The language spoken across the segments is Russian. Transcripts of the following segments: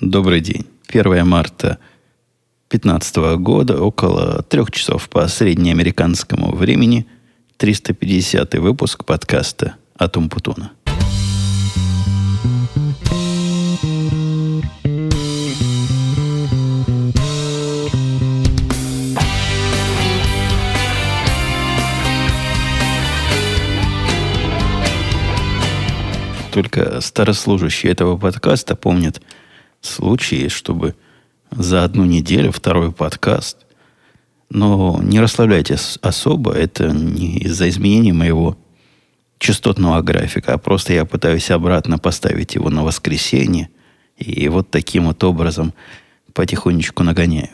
Добрый день. 1 марта 2015 года, около трех часов по среднеамериканскому времени, 350 выпуск подкаста «Атум Путуна». Только старослужащие этого подкаста помнят – случаи, чтобы за одну неделю второй подкаст. Но не расслабляйтесь особо, это не из-за изменения моего частотного графика, а просто я пытаюсь обратно поставить его на воскресенье, и вот таким вот образом потихонечку нагоняю.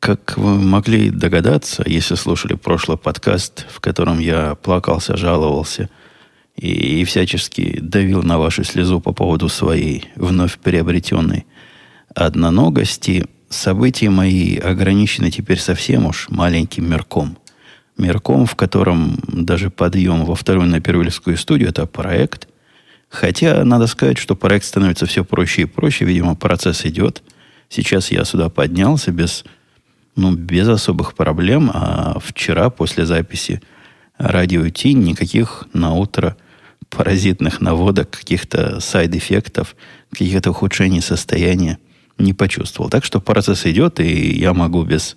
Как вы могли догадаться, если слушали прошлый подкаст, в котором я плакался, жаловался – и, и всячески давил на вашу слезу по поводу своей вновь приобретенной одноногости, события мои ограничены теперь совсем уж маленьким мерком. Мерком, в котором даже подъем во вторую на Первильскую студию – это проект. Хотя, надо сказать, что проект становится все проще и проще. Видимо, процесс идет. Сейчас я сюда поднялся без, ну, без особых проблем. А вчера, после записи радио Ти, никаких на утро – паразитных наводок, каких-то сайд-эффектов, каких-то ухудшений состояния не почувствовал. Так что процесс идет, и я могу без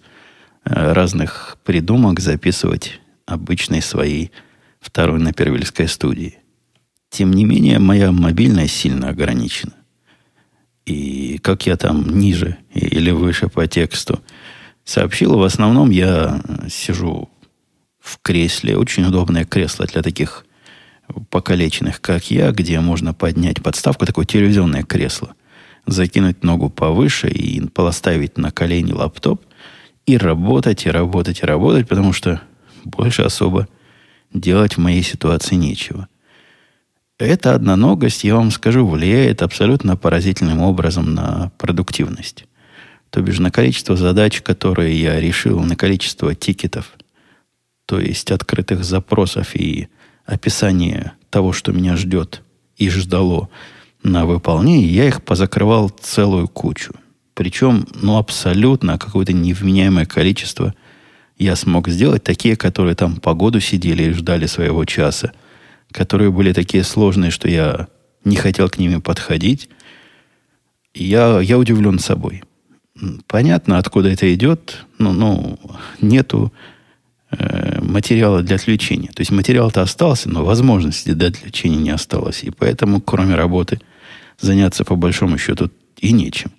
э, разных придумок записывать обычной своей второй на Первильской студии. Тем не менее, моя мобильность сильно ограничена. И как я там ниже или выше по тексту сообщил, в основном я сижу в кресле. Очень удобное кресло для таких покалеченных, как я, где можно поднять подставку, такое телевизионное кресло, закинуть ногу повыше и поставить на колени лаптоп и работать, и работать, и работать, потому что больше особо делать в моей ситуации нечего. Эта одноногость, я вам скажу, влияет абсолютно поразительным образом на продуктивность. То бишь на количество задач, которые я решил, на количество тикетов, то есть открытых запросов и описание того, что меня ждет и ждало на выполнение, я их позакрывал целую кучу. Причем, ну, абсолютно какое-то невменяемое количество я смог сделать. Такие, которые там по году сидели и ждали своего часа. Которые были такие сложные, что я не хотел к ними подходить. Я, я удивлен собой. Понятно, откуда это идет. Ну, ну, нету материала для отвлечения. То есть материал-то остался, но возможности для отвлечения не осталось. И поэтому, кроме работы, заняться по большому счету и нечем.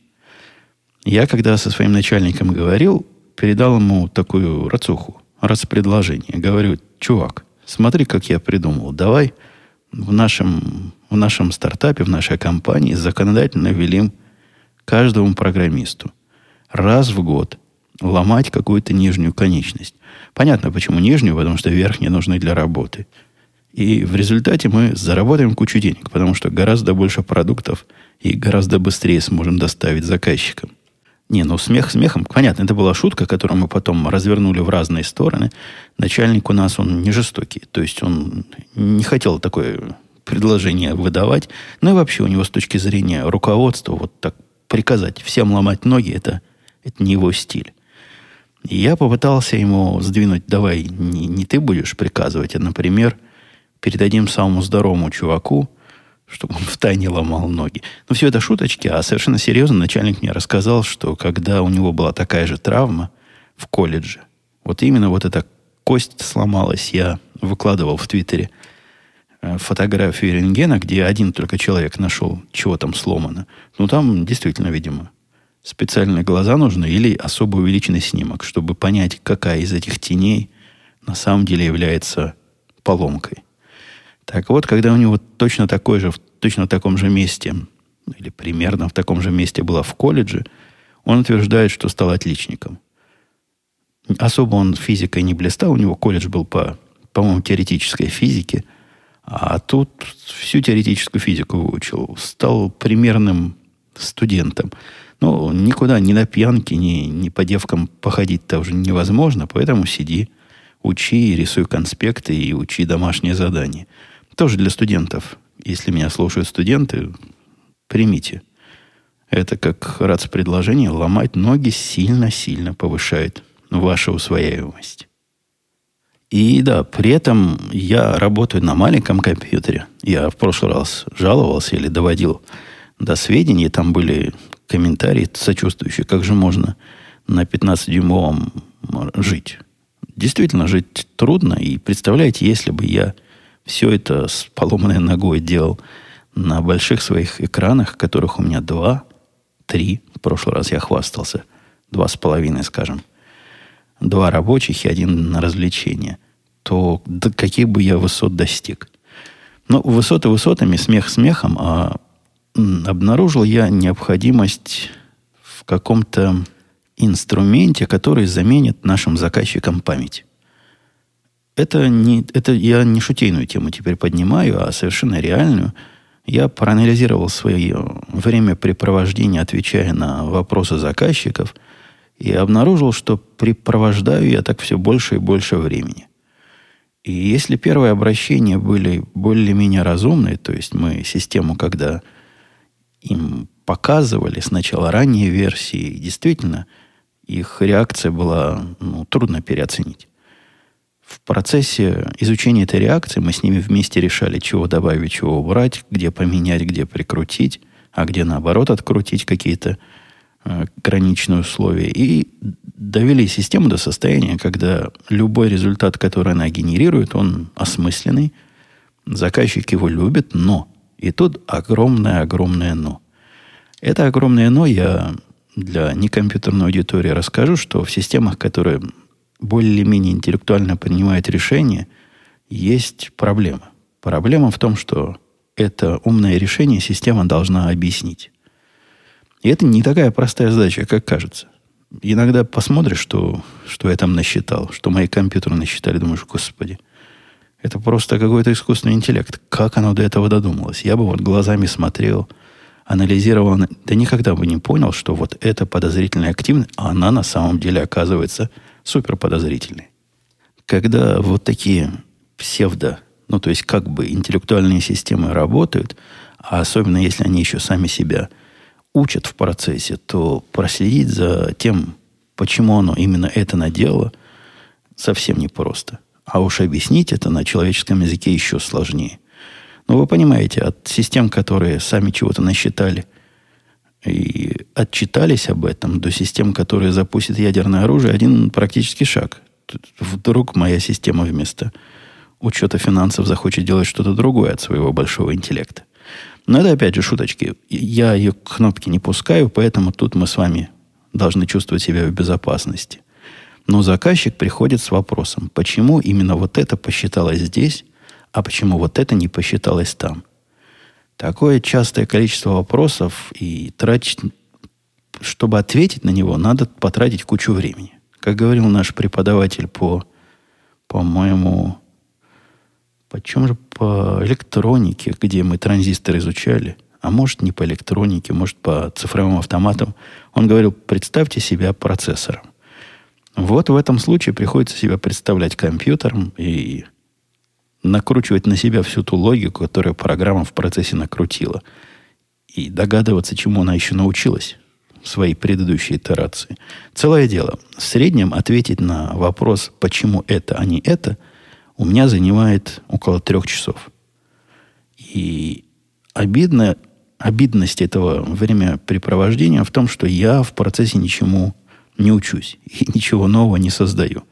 Я, когда со своим начальником говорил, передал ему такую рацуху, раз предложение. Говорю, чувак, смотри, как я придумал. Давай в нашем, в нашем стартапе, в нашей компании законодательно велим каждому программисту раз в год ломать какую-то нижнюю конечность. Понятно, почему нижнюю, потому что верхние нужны для работы. И в результате мы заработаем кучу денег, потому что гораздо больше продуктов и гораздо быстрее сможем доставить заказчикам. Не, ну смех смехом. Понятно, это была шутка, которую мы потом развернули в разные стороны. Начальник у нас, он не жестокий. То есть он не хотел такое предложение выдавать. Ну и вообще у него с точки зрения руководства вот так приказать всем ломать ноги, это, это не его стиль. И я попытался ему сдвинуть, давай, не, не ты будешь приказывать, а, например, передадим самому здоровому чуваку, чтобы он в тайне ломал ноги. Но все это шуточки, а совершенно серьезно начальник мне рассказал, что когда у него была такая же травма в колледже, вот именно вот эта кость сломалась, я выкладывал в Твиттере э, фотографию рентгена, где один только человек нашел, чего там сломано. Ну, там действительно, видимо, специальные глаза нужны или особо увеличенный снимок, чтобы понять, какая из этих теней на самом деле является поломкой. Так вот, когда у него точно такой же, в точно таком же месте, или примерно в таком же месте было в колледже, он утверждает, что стал отличником. Особо он физикой не блистал, у него колледж был по, по-моему, теоретической физике, а тут всю теоретическую физику выучил, стал примерным студентом. Ну, никуда, ни на пьянке, ни, ни по девкам походить-то уже невозможно, поэтому сиди, учи, рисуй конспекты и учи домашние задания. Тоже для студентов. Если меня слушают студенты, примите Это как раз предложение ломать ноги сильно-сильно повышает вашу усвояемость. И да, при этом я работаю на маленьком компьютере. Я в прошлый раз жаловался или доводил до сведений. Там были комментарии сочувствующие, как же можно на 15-дюймовом жить. Действительно, жить трудно. И представляете, если бы я все это с поломанной ногой делал на больших своих экранах, которых у меня два, три, в прошлый раз я хвастался, два с половиной, скажем, два рабочих и один на развлечение, то до каких бы я высот достиг? Ну, высоты высотами, смех смехом, а обнаружил я необходимость в каком-то инструменте, который заменит нашим заказчикам память. Это, не, это я не шутейную тему теперь поднимаю, а совершенно реальную. Я проанализировал свое времяпрепровождение, отвечая на вопросы заказчиков – и обнаружил, что припровождаю я так все больше и больше времени. И если первые обращения были более-менее разумные, то есть мы систему, когда им показывали сначала ранние версии, действительно, их реакция была ну, трудно переоценить. В процессе изучения этой реакции мы с ними вместе решали, чего добавить, чего убрать, где поменять, где прикрутить, а где наоборот открутить какие-то Э, граничные условия и довели систему до состояния, когда любой результат, который она генерирует, он осмысленный, заказчик его любит, но и тут огромное-огромное но. Это огромное но я для некомпьютерной аудитории расскажу, что в системах, которые более-менее интеллектуально принимают решения, есть проблема. Проблема в том, что это умное решение система должна объяснить. И это не такая простая задача, как кажется. Иногда посмотришь, что, что я там насчитал, что мои компьютеры насчитали, думаешь, господи, это просто какой-то искусственный интеллект. Как оно до этого додумалось? Я бы вот глазами смотрел, анализировал, да никогда бы не понял, что вот эта подозрительная активность, а она на самом деле оказывается супер подозрительной. Когда вот такие псевдо, ну то есть как бы интеллектуальные системы работают, а особенно если они еще сами себя – учат в процессе, то проследить за тем, почему оно именно это наделало, совсем непросто. А уж объяснить это на человеческом языке еще сложнее. Но вы понимаете, от систем, которые сами чего-то насчитали и отчитались об этом, до систем, которые запустят ядерное оружие, один практически шаг. Вдруг моя система вместо учета финансов захочет делать что-то другое от своего большого интеллекта. Но это опять же шуточки. Я ее кнопки не пускаю, поэтому тут мы с вами должны чувствовать себя в безопасности. Но заказчик приходит с вопросом, почему именно вот это посчиталось здесь, а почему вот это не посчиталось там. Такое частое количество вопросов и тратить, чтобы ответить на него, надо потратить кучу времени. Как говорил наш преподаватель по, по-моему, Почем же по электронике, где мы транзисторы изучали, а может не по электронике, может по цифровым автоматам, он говорил, представьте себя процессором. Вот в этом случае приходится себя представлять компьютером и накручивать на себя всю ту логику, которую программа в процессе накрутила. И догадываться, чему она еще научилась в своей предыдущей итерации. Целое дело. В среднем ответить на вопрос, почему это, а не это – у меня занимает около трех часов. И обидно, обидность этого времяпрепровождения в том, что я в процессе ничему не учусь и ничего нового не создаю.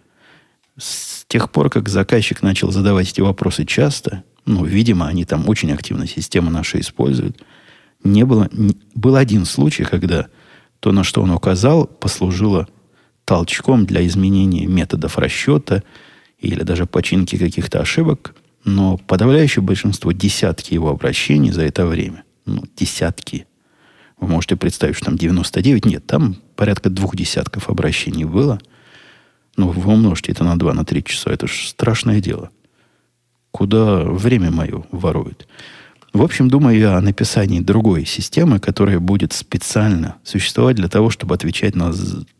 С тех пор, как заказчик начал задавать эти вопросы часто, ну, видимо, они там очень активно систему нашу используют, не было, не, был один случай, когда то, на что он указал, послужило толчком для изменения методов расчета – или даже починки каких-то ошибок, но подавляющее большинство, десятки его обращений за это время, ну, десятки. Вы можете представить, что там 99, нет, там порядка двух десятков обращений было. Ну, вы умножьте это на 2, на 3 часа, это же страшное дело. Куда время мое воруют. В общем, думаю я о написании другой системы, которая будет специально существовать для того, чтобы отвечать на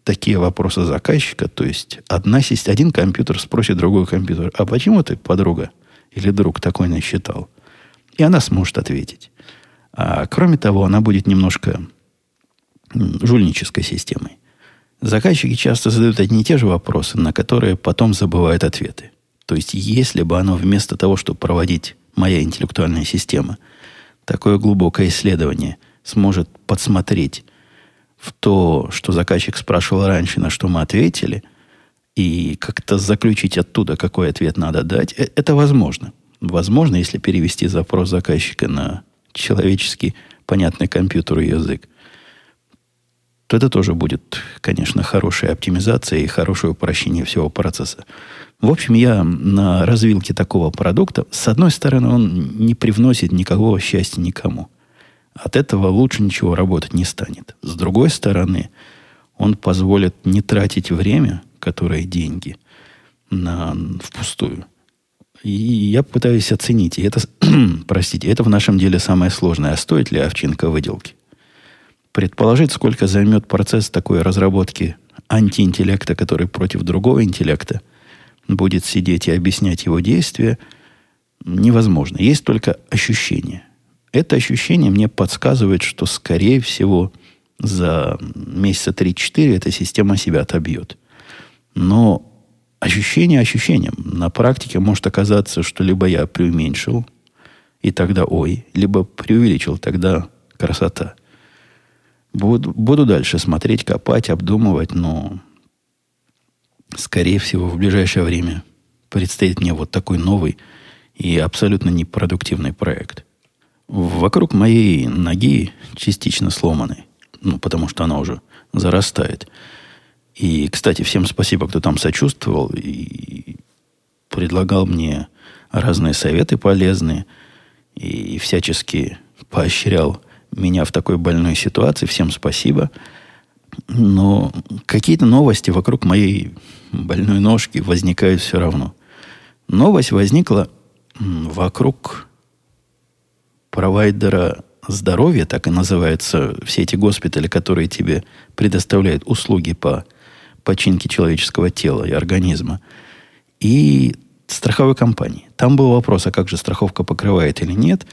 такие вопросы заказчика. То есть одна один компьютер спросит другой компьютер, а почему ты, подруга или друг, такой насчитал? И она сможет ответить. А кроме того, она будет немножко жульнической системой. Заказчики часто задают одни и те же вопросы, на которые потом забывают ответы. То есть, если бы оно вместо того, чтобы проводить моя интеллектуальная система, такое глубокое исследование сможет подсмотреть в то, что заказчик спрашивал раньше, на что мы ответили, и как-то заключить оттуда, какой ответ надо дать, э, это возможно. Возможно, если перевести запрос заказчика на человеческий, понятный компьютеру язык, то это тоже будет, конечно, хорошая оптимизация и хорошее упрощение всего процесса. В общем, я на развилке такого продукта, с одной стороны, он не привносит никакого счастья никому – от этого лучше ничего работать не станет. С другой стороны, он позволит не тратить время, которое деньги, на, впустую. И я пытаюсь оценить. И это, простите, это в нашем деле самое сложное. А стоит ли овчинка выделки? Предположить, сколько займет процесс такой разработки антиинтеллекта, который против другого интеллекта будет сидеть и объяснять его действия, невозможно. Есть только ощущение это ощущение мне подсказывает, что, скорее всего, за месяца 3-4 эта система себя отобьет. Но ощущение ощущением. На практике может оказаться, что либо я преуменьшил, и тогда ой, либо преувеличил, тогда красота. Буду, буду дальше смотреть, копать, обдумывать, но, скорее всего, в ближайшее время предстоит мне вот такой новый и абсолютно непродуктивный проект – Вокруг моей ноги частично сломаны. Ну, потому что она уже зарастает. И, кстати, всем спасибо, кто там сочувствовал и предлагал мне разные советы полезные и всячески поощрял меня в такой больной ситуации. Всем спасибо. Но какие-то новости вокруг моей больной ножки возникают все равно. Новость возникла вокруг провайдера здоровья, так и называются все эти госпитали, которые тебе предоставляют услуги по починке человеческого тела и организма, и страховой компании. Там был вопрос, а как же страховка покрывает или нет.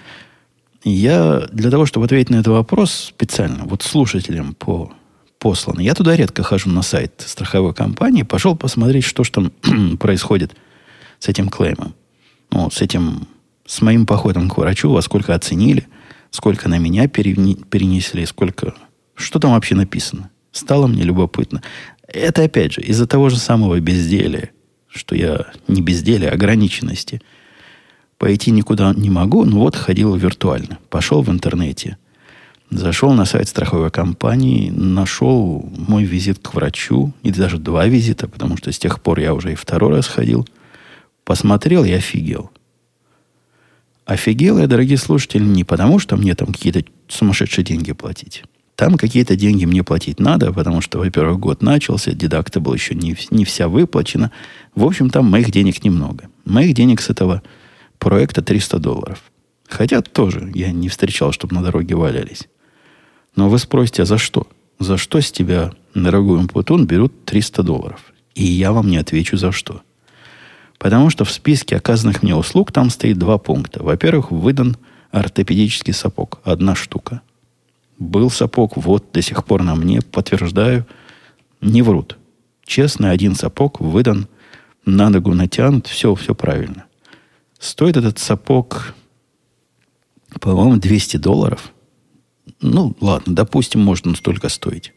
Я для того, чтобы ответить на этот вопрос специально, вот слушателям по послан. Я туда редко хожу на сайт страховой компании, пошел посмотреть, что же там происходит с этим клеймом. Ну, с этим с моим походом к врачу, во сколько оценили, сколько на меня перенесли, сколько... Что там вообще написано? Стало мне любопытно. Это, опять же, из-за того же самого безделия, что я не безделие, а ограниченности. Пойти никуда не могу, но вот ходил виртуально. Пошел в интернете. Зашел на сайт страховой компании, нашел мой визит к врачу, и даже два визита, потому что с тех пор я уже и второй раз ходил. Посмотрел и офигел. Офигел я, дорогие слушатели, не потому, что мне там какие-то сумасшедшие деньги платить. Там какие-то деньги мне платить надо, потому что, во-первых, год начался, дедакта был еще не, не вся выплачена. В общем, там моих денег немного. Моих денег с этого проекта 300 долларов. Хотя тоже я не встречал, чтобы на дороге валялись. Но вы спросите, а за что? За что с тебя, дорогой Умпутун, берут 300 долларов? И я вам не отвечу за что. Потому что в списке оказанных мне услуг там стоит два пункта. Во-первых, выдан ортопедический сапог. Одна штука. Был сапог, вот до сих пор на мне, подтверждаю, не врут. Честно, один сапог выдан, на ногу натянут, все, все правильно. Стоит этот сапог, по-моему, 200 долларов. Ну, ладно, допустим, может он столько стоить.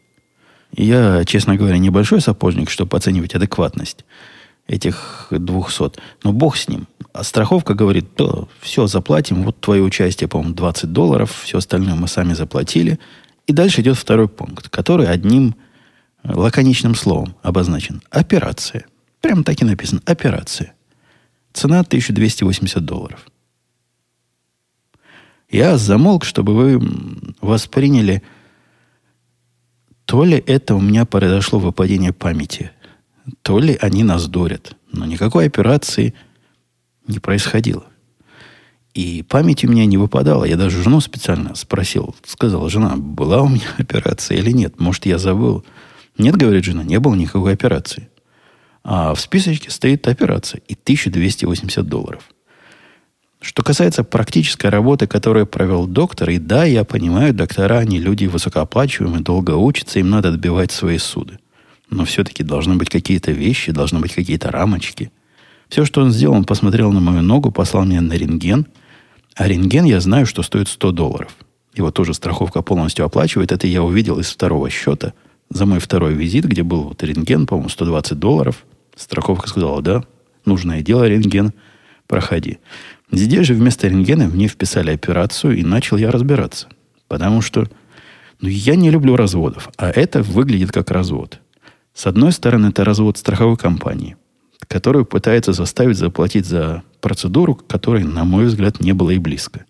Я, честно говоря, небольшой сапожник, чтобы оценивать адекватность этих 200. Но бог с ним. А страховка говорит, да, все, заплатим, вот твое участие, по-моему, 20 долларов, все остальное мы сами заплатили. И дальше идет второй пункт, который одним э, лаконичным словом обозначен. Операция. Прям так и написано. Операция. Цена 1280 долларов. Я замолк, чтобы вы восприняли, то ли это у меня произошло выпадение памяти то ли они нас дурят. Но никакой операции не происходило. И память у меня не выпадала. Я даже жену специально спросил. Сказала, жена, была у меня операция или нет? Может, я забыл? Нет, говорит жена, не было никакой операции. А в списочке стоит операция. И 1280 долларов. Что касается практической работы, которую провел доктор, и да, я понимаю, доктора, они люди высокооплачиваемые, долго учатся, им надо отбивать свои суды. Но все-таки должны быть какие-то вещи, должны быть какие-то рамочки. Все, что он сделал, он посмотрел на мою ногу, послал меня на рентген. А рентген я знаю, что стоит 100 долларов. Его тоже страховка полностью оплачивает. Это я увидел из второго счета за мой второй визит, где был вот рентген, по-моему, 120 долларов. Страховка сказала, да, нужное дело, рентген, проходи. Здесь же вместо рентгена мне вписали операцию, и начал я разбираться. Потому что ну, я не люблю разводов, а это выглядит как развод. С одной стороны, это развод страховой компании, которую пытается заставить заплатить за процедуру, которой, на мой взгляд, не было и близко.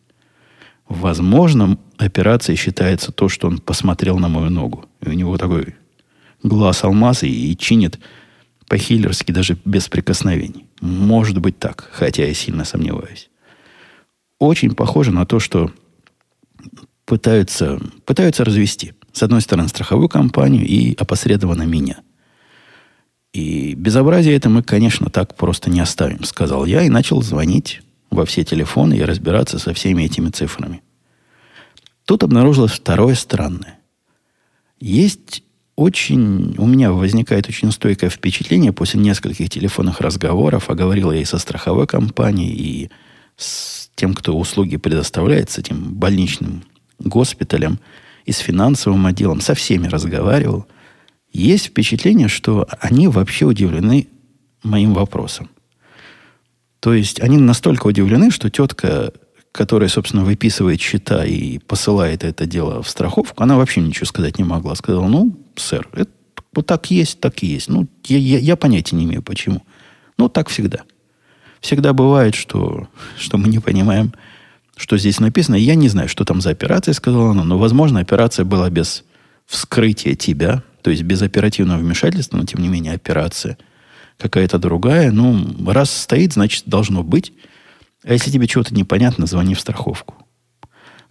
Возможно, операцией считается то, что он посмотрел на мою ногу. И у него такой глаз алмаз и, и чинит по-хиллерски даже без прикосновений. Может быть так, хотя я сильно сомневаюсь. Очень похоже на то, что пытаются, пытаются развести. С одной стороны, страховую компанию и опосредованно меня. И безобразие это мы, конечно, так просто не оставим, сказал я и начал звонить во все телефоны и разбираться со всеми этими цифрами. Тут обнаружилось второе странное. Есть очень... У меня возникает очень стойкое впечатление после нескольких телефонных разговоров, а говорил я и со страховой компанией, и с тем, кто услуги предоставляет, с этим больничным госпиталем, и с финансовым отделом, со всеми разговаривал. Есть впечатление, что они вообще удивлены моим вопросом. То есть они настолько удивлены, что тетка, которая, собственно, выписывает счета и посылает это дело в страховку, она вообще ничего сказать не могла. Сказала, ну, сэр, это вот так есть, так и есть. Ну, я, я, я понятия не имею, почему. Ну, так всегда. Всегда бывает, что, что мы не понимаем, что здесь написано. Я не знаю, что там за операция, сказала она, но, возможно, операция была без вскрытия тебя, то есть без оперативного вмешательства, но, тем не менее, операция – какая-то другая. Ну, раз стоит, значит, должно быть. А если тебе чего-то непонятно, звони в страховку.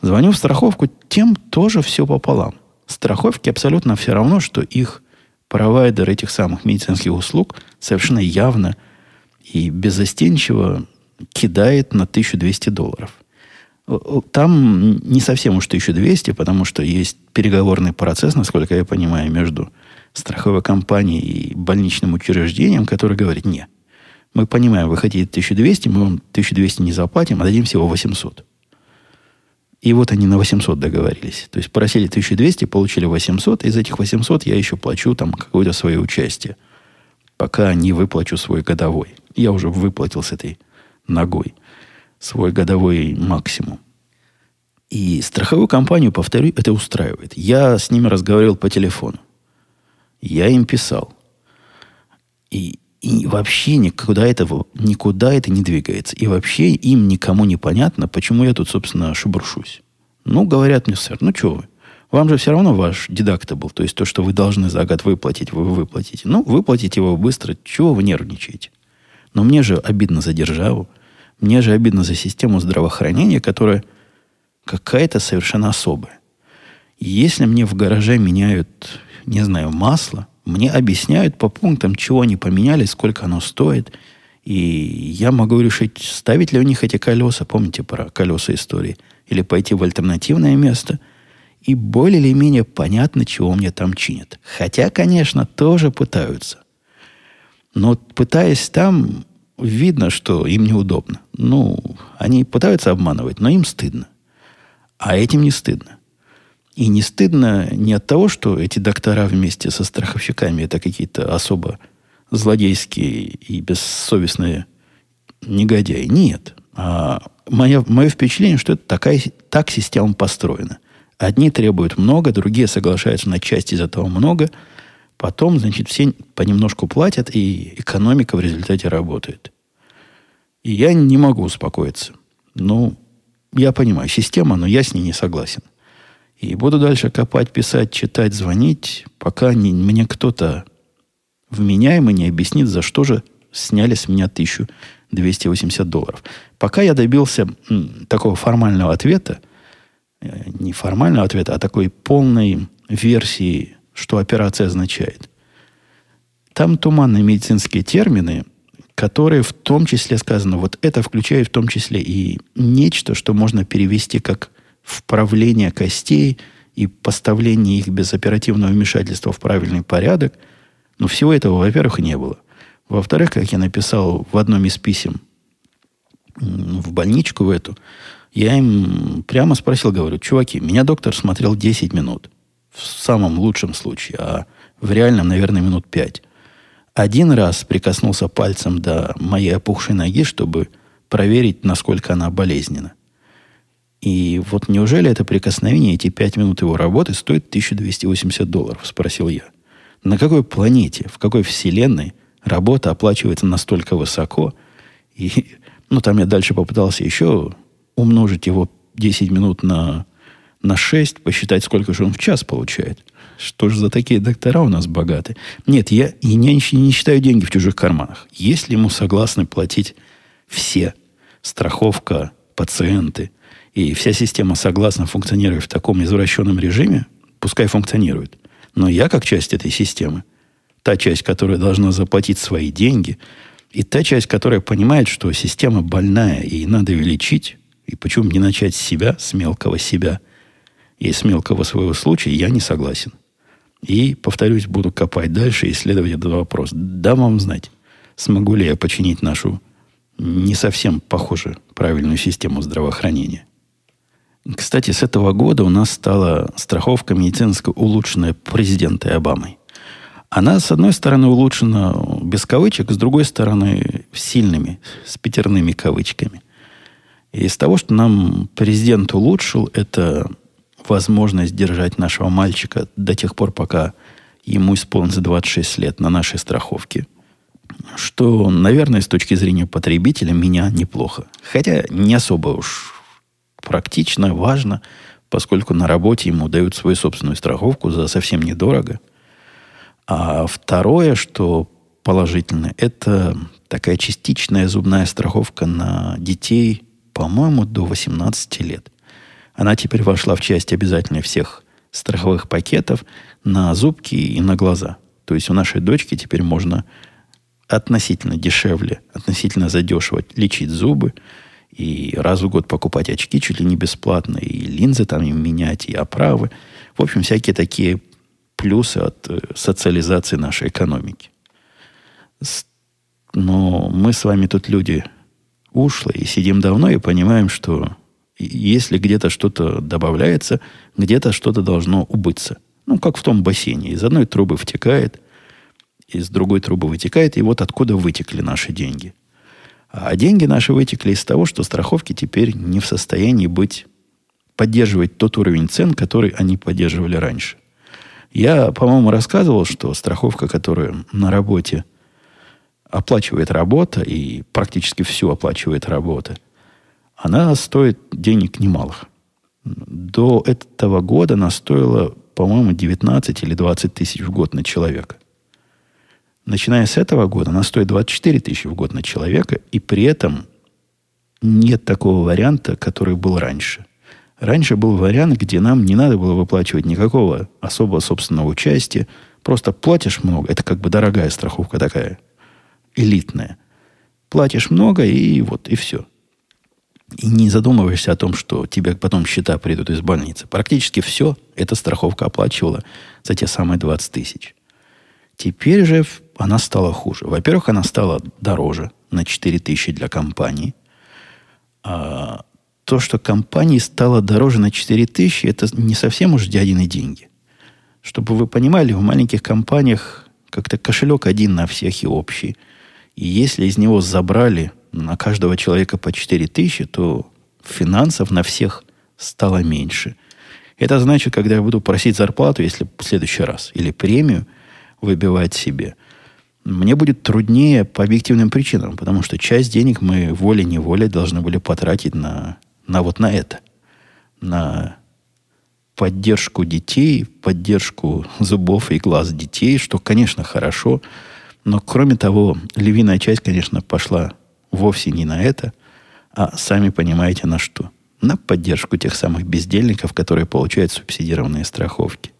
Звоню в страховку, тем тоже все пополам. Страховки абсолютно все равно, что их провайдер этих самых медицинских услуг совершенно явно и беззастенчиво кидает на 1200 долларов. Там не совсем уж 1200, потому что есть переговорный процесс, насколько я понимаю, между страховой компанией и больничным учреждением, который говорит, не, мы понимаем, вы хотите 1200, мы вам 1200 не заплатим, а дадим всего 800. И вот они на 800 договорились. То есть просили 1200, получили 800, из этих 800 я еще плачу там какое-то свое участие, пока не выплачу свой годовой. Я уже выплатил с этой ногой свой годовой максимум. И страховую компанию, повторю, это устраивает. Я с ними разговаривал по телефону. Я им писал. И, и вообще никуда, этого, никуда это не двигается. И вообще им никому не понятно, почему я тут, собственно, шебуршусь. Ну, говорят мне, сэр, ну что вы, вам же все равно ваш был, то есть то, что вы должны за год выплатить, вы выплатите. Ну, выплатите его быстро, чего вы нервничаете? Но мне же обидно за державу, мне же обидно за систему здравоохранения, которая какая-то совершенно особая. Если мне в гараже меняют не знаю, масло, мне объясняют по пунктам, чего они поменяли, сколько оно стоит. И я могу решить, ставить ли у них эти колеса, помните про колеса истории, или пойти в альтернативное место. И более или менее понятно, чего мне там чинят. Хотя, конечно, тоже пытаются. Но пытаясь там, видно, что им неудобно. Ну, они пытаются обманывать, но им стыдно. А этим не стыдно. И не стыдно не от того, что эти доктора вместе со страховщиками это какие-то особо злодейские и бессовестные негодяи. Нет. А мое, мое впечатление, что это такая, так система построена. Одни требуют много, другие соглашаются на часть из этого много. Потом, значит, все понемножку платят, и экономика в результате работает. И я не могу успокоиться. Ну, я понимаю, система, но я с ней не согласен. И буду дальше копать, писать, читать, звонить, пока не, мне кто-то вменяемый не объяснит, за что же сняли с меня 1280 долларов. Пока я добился м, такого формального ответа, э, не формального ответа, а такой полной версии, что операция означает. Там туманные медицинские термины, которые в том числе сказано, вот это включает в том числе и нечто, что можно перевести как вправление костей и поставление их без оперативного вмешательства в правильный порядок. Но всего этого, во-первых, не было. Во-вторых, как я написал в одном из писем в больничку в эту, я им прямо спросил, говорю, чуваки, меня доктор смотрел 10 минут. В самом лучшем случае, а в реальном, наверное, минут 5. Один раз прикоснулся пальцем до моей опухшей ноги, чтобы проверить, насколько она болезненна. И вот неужели это прикосновение, эти 5 минут его работы стоит 1280 долларов, спросил я. На какой планете, в какой вселенной работа оплачивается настолько высоко? И, ну, там я дальше попытался еще умножить его 10 минут на, на 6, посчитать, сколько же он в час получает. Что же за такие доктора у нас богатые? Нет, я и не, не считаю деньги в чужих карманах. Если ему согласны платить все, страховка, пациенты, и вся система согласна функционировать в таком извращенном режиме, пускай функционирует. Но я, как часть этой системы, та часть, которая должна заплатить свои деньги, и та часть, которая понимает, что система больная и надо ее лечить, и почему не начать с себя, с мелкого себя, и с мелкого своего случая, я не согласен. И, повторюсь, буду копать дальше и исследовать этот вопрос. Дам вам знать, смогу ли я починить нашу не совсем похожую правильную систему здравоохранения. Кстати, с этого года у нас стала страховка медицинская улучшенная президентой Обамой. Она, с одной стороны, улучшена без кавычек, с другой стороны, сильными, с пятерными кавычками. И из того, что нам президент улучшил, это возможность держать нашего мальчика до тех пор, пока ему исполнится 26 лет на нашей страховке. Что, наверное, с точки зрения потребителя, меня неплохо. Хотя не особо уж практично, важно, поскольку на работе ему дают свою собственную страховку за совсем недорого. А второе, что положительно, это такая частичная зубная страховка на детей, по-моему, до 18 лет. Она теперь вошла в часть обязательной всех страховых пакетов на зубки и на глаза. То есть у нашей дочки теперь можно относительно дешевле, относительно задешево лечить зубы, и раз в год покупать очки чуть ли не бесплатно, и линзы там им менять, и оправы. В общем, всякие такие плюсы от э, социализации нашей экономики. Но мы с вами тут люди ушлые, и сидим давно, и понимаем, что если где-то что-то добавляется, где-то что-то должно убыться. Ну, как в том бассейне. Из одной трубы втекает, из другой трубы вытекает, и вот откуда вытекли наши деньги. А деньги наши вытекли из того, что страховки теперь не в состоянии быть, поддерживать тот уровень цен, который они поддерживали раньше. Я, по-моему, рассказывал, что страховка, которую на работе оплачивает работа и практически все оплачивает работа, она стоит денег немалых. До этого года она стоила, по-моему, 19 или 20 тысяч в год на человека – Начиная с этого года она стоит 24 тысячи в год на человека, и при этом нет такого варианта, который был раньше. Раньше был вариант, где нам не надо было выплачивать никакого особого собственного участия. Просто платишь много. Это как бы дорогая страховка такая, элитная. Платишь много, и вот, и все. И не задумываешься о том, что тебе потом счета придут из больницы. Практически все эта страховка оплачивала за те самые 20 тысяч. Теперь же она стала хуже. Во-первых, она стала дороже на 4 тысячи для компании. А то, что компании стало дороже на 4 тысячи, это не совсем уж дядины деньги. Чтобы вы понимали, в маленьких компаниях как-то кошелек один на всех и общий. И если из него забрали на каждого человека по 4 тысячи, то финансов на всех стало меньше. Это значит, когда я буду просить зарплату, если в следующий раз, или премию – выбивать себе, мне будет труднее по объективным причинам, потому что часть денег мы волей-неволей должны были потратить на, на вот на это. На поддержку детей, поддержку зубов и глаз детей, что, конечно, хорошо. Но, кроме того, львиная часть, конечно, пошла вовсе не на это, а сами понимаете на что. На поддержку тех самых бездельников, которые получают субсидированные страховки.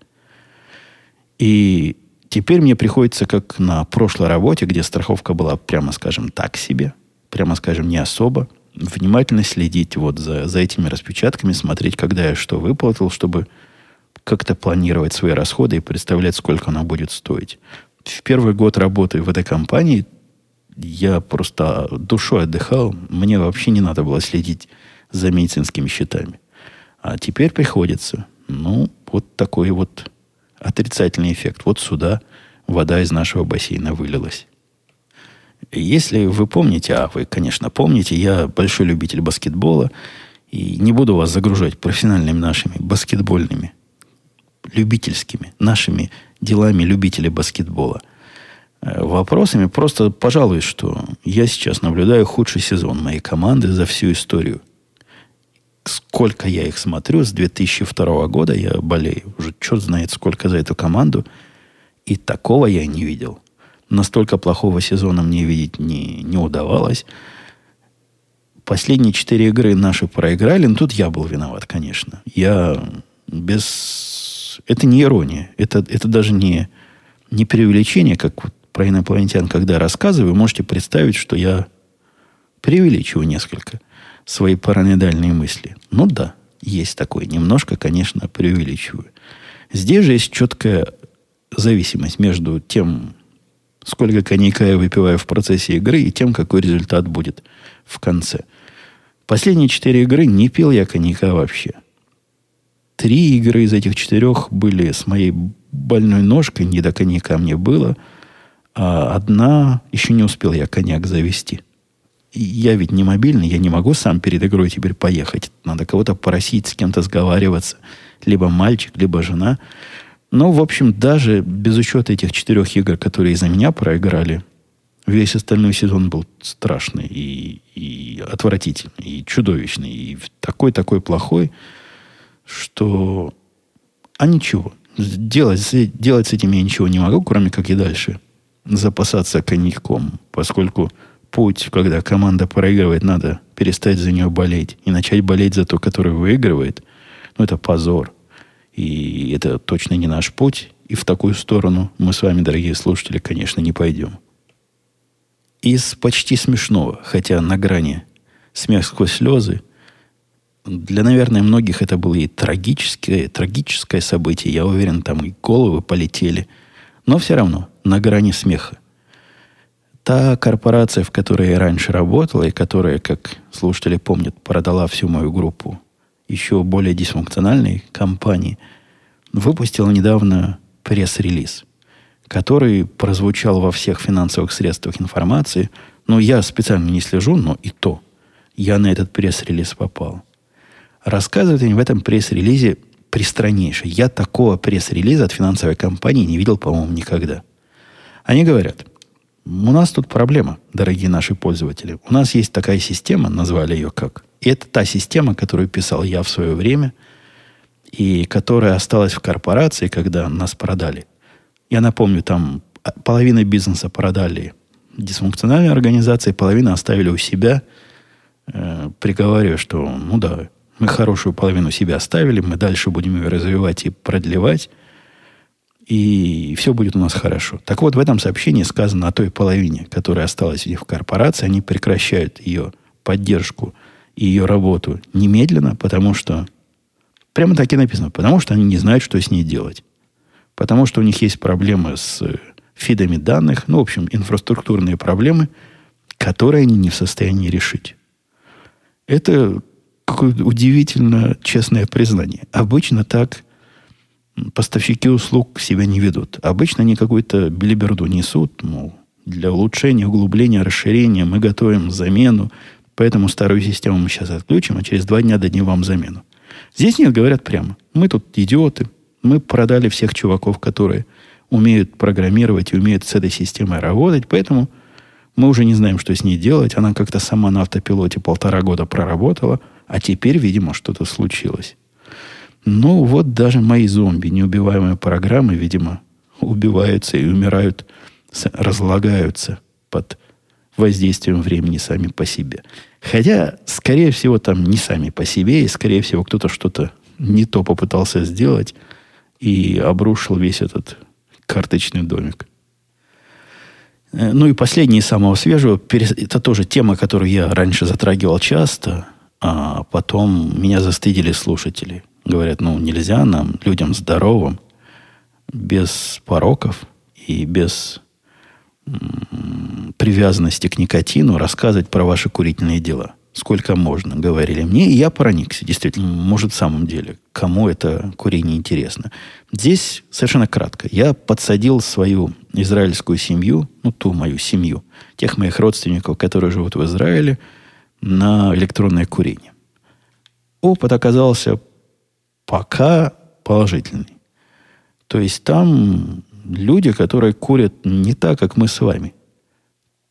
И теперь мне приходится, как на прошлой работе, где страховка была, прямо скажем, так себе, прямо скажем, не особо, внимательно следить вот за, за этими распечатками, смотреть, когда я что выплатил, чтобы как-то планировать свои расходы и представлять, сколько она будет стоить. В первый год работы в этой компании я просто душой отдыхал. Мне вообще не надо было следить за медицинскими счетами. А теперь приходится. Ну, вот такой вот отрицательный эффект. Вот сюда вода из нашего бассейна вылилась. Если вы помните, а вы, конечно, помните, я большой любитель баскетбола, и не буду вас загружать профессиональными нашими баскетбольными, любительскими, нашими делами любителей баскетбола. Э, вопросами просто пожалуй, что я сейчас наблюдаю худший сезон моей команды за всю историю. Сколько я их смотрю, с 2002 года я болею. Уже черт знает, сколько за эту команду. И такого я не видел – настолько плохого сезона мне видеть не, не удавалось. Последние четыре игры наши проиграли, но тут я был виноват, конечно. Я без... Это не ирония. Это, это даже не, не преувеличение, как вот про инопланетян, когда рассказываю, можете представить, что я преувеличиваю несколько свои параноидальные мысли. Ну да, есть такое. Немножко, конечно, преувеличиваю. Здесь же есть четкая зависимость между тем, сколько коньяка я выпиваю в процессе игры и тем, какой результат будет в конце. Последние четыре игры не пил я коньяка вообще. Три игры из этих четырех были с моей больной ножкой, не до коньяка мне было, а одна еще не успел я коньяк завести. Я ведь не мобильный, я не могу сам перед игрой теперь поехать. Надо кого-то просить, с кем-то сговариваться. Либо мальчик, либо жена. Но, в общем, даже без учета этих четырех игр, которые из-за меня проиграли, весь остальной сезон был страшный и, и отвратительный, и чудовищный, и такой-такой плохой, что... А ничего. Делать, делать с этим я ничего не могу, кроме как и дальше запасаться коньяком, поскольку путь, когда команда проигрывает, надо перестать за нее болеть и начать болеть за то, который выигрывает, ну, это позор. И это точно не наш путь. И в такую сторону мы с вами, дорогие слушатели, конечно, не пойдем. Из почти смешного, хотя на грани смех сквозь слезы, для, наверное, многих это было и трагическое, трагическое событие. Я уверен, там и головы полетели. Но все равно на грани смеха. Та корпорация, в которой я раньше работала, и которая, как слушатели помнят, продала всю мою группу еще более дисфункциональной компании, выпустила недавно пресс-релиз, который прозвучал во всех финансовых средствах информации. Но я специально не слежу, но и то. Я на этот пресс-релиз попал. Рассказывают они в этом пресс-релизе пристраннейше. Я такого пресс-релиза от финансовой компании не видел, по-моему, никогда. Они говорят, у нас тут проблема, дорогие наши пользователи. У нас есть такая система, назвали ее как и это та система, которую писал я в свое время, и которая осталась в корпорации, когда нас продали. Я напомню, там половина бизнеса продали дисфункциональной организации, половину оставили у себя, э, приговаривая, что, ну да, мы хорошую половину себя оставили, мы дальше будем ее развивать и продлевать, и все будет у нас хорошо. Так вот, в этом сообщении сказано о той половине, которая осталась у них в корпорации, они прекращают ее поддержку – и ее работу немедленно, потому что прямо так и написано, потому что они не знают, что с ней делать. Потому что у них есть проблемы с фидами данных, ну, в общем, инфраструктурные проблемы, которые они не в состоянии решить. Это какое-то удивительно честное признание. Обычно так поставщики услуг себя не ведут. Обычно они какую-то билиберду несут, мол, для улучшения, углубления, расширения мы готовим замену, Поэтому старую систему мы сейчас отключим, а через два дня дадим вам замену. Здесь нет, говорят прямо. Мы тут идиоты. Мы продали всех чуваков, которые умеют программировать и умеют с этой системой работать, поэтому мы уже не знаем, что с ней делать. Она как-то сама на автопилоте полтора года проработала, а теперь, видимо, что-то случилось. Ну, вот даже мои зомби, неубиваемые программы, видимо, убиваются и умирают, разлагаются под воздействием времени сами по себе. Хотя, скорее всего, там не сами по себе, и, скорее всего, кто-то что-то не то попытался сделать и обрушил весь этот карточный домик. Э, ну и последнее, самого свежего, это тоже тема, которую я раньше затрагивал часто, а потом меня застыдили слушатели. Говорят, ну нельзя нам, людям здоровым, без пороков и без привязанности к никотину рассказывать про ваши курительные дела. Сколько можно, говорили мне, и я проникся. Действительно, может, в самом деле, кому это курение интересно. Здесь совершенно кратко. Я подсадил свою израильскую семью, ну, ту мою семью, тех моих родственников, которые живут в Израиле, на электронное курение. Опыт оказался пока положительный. То есть там люди, которые курят не так, как мы с вами.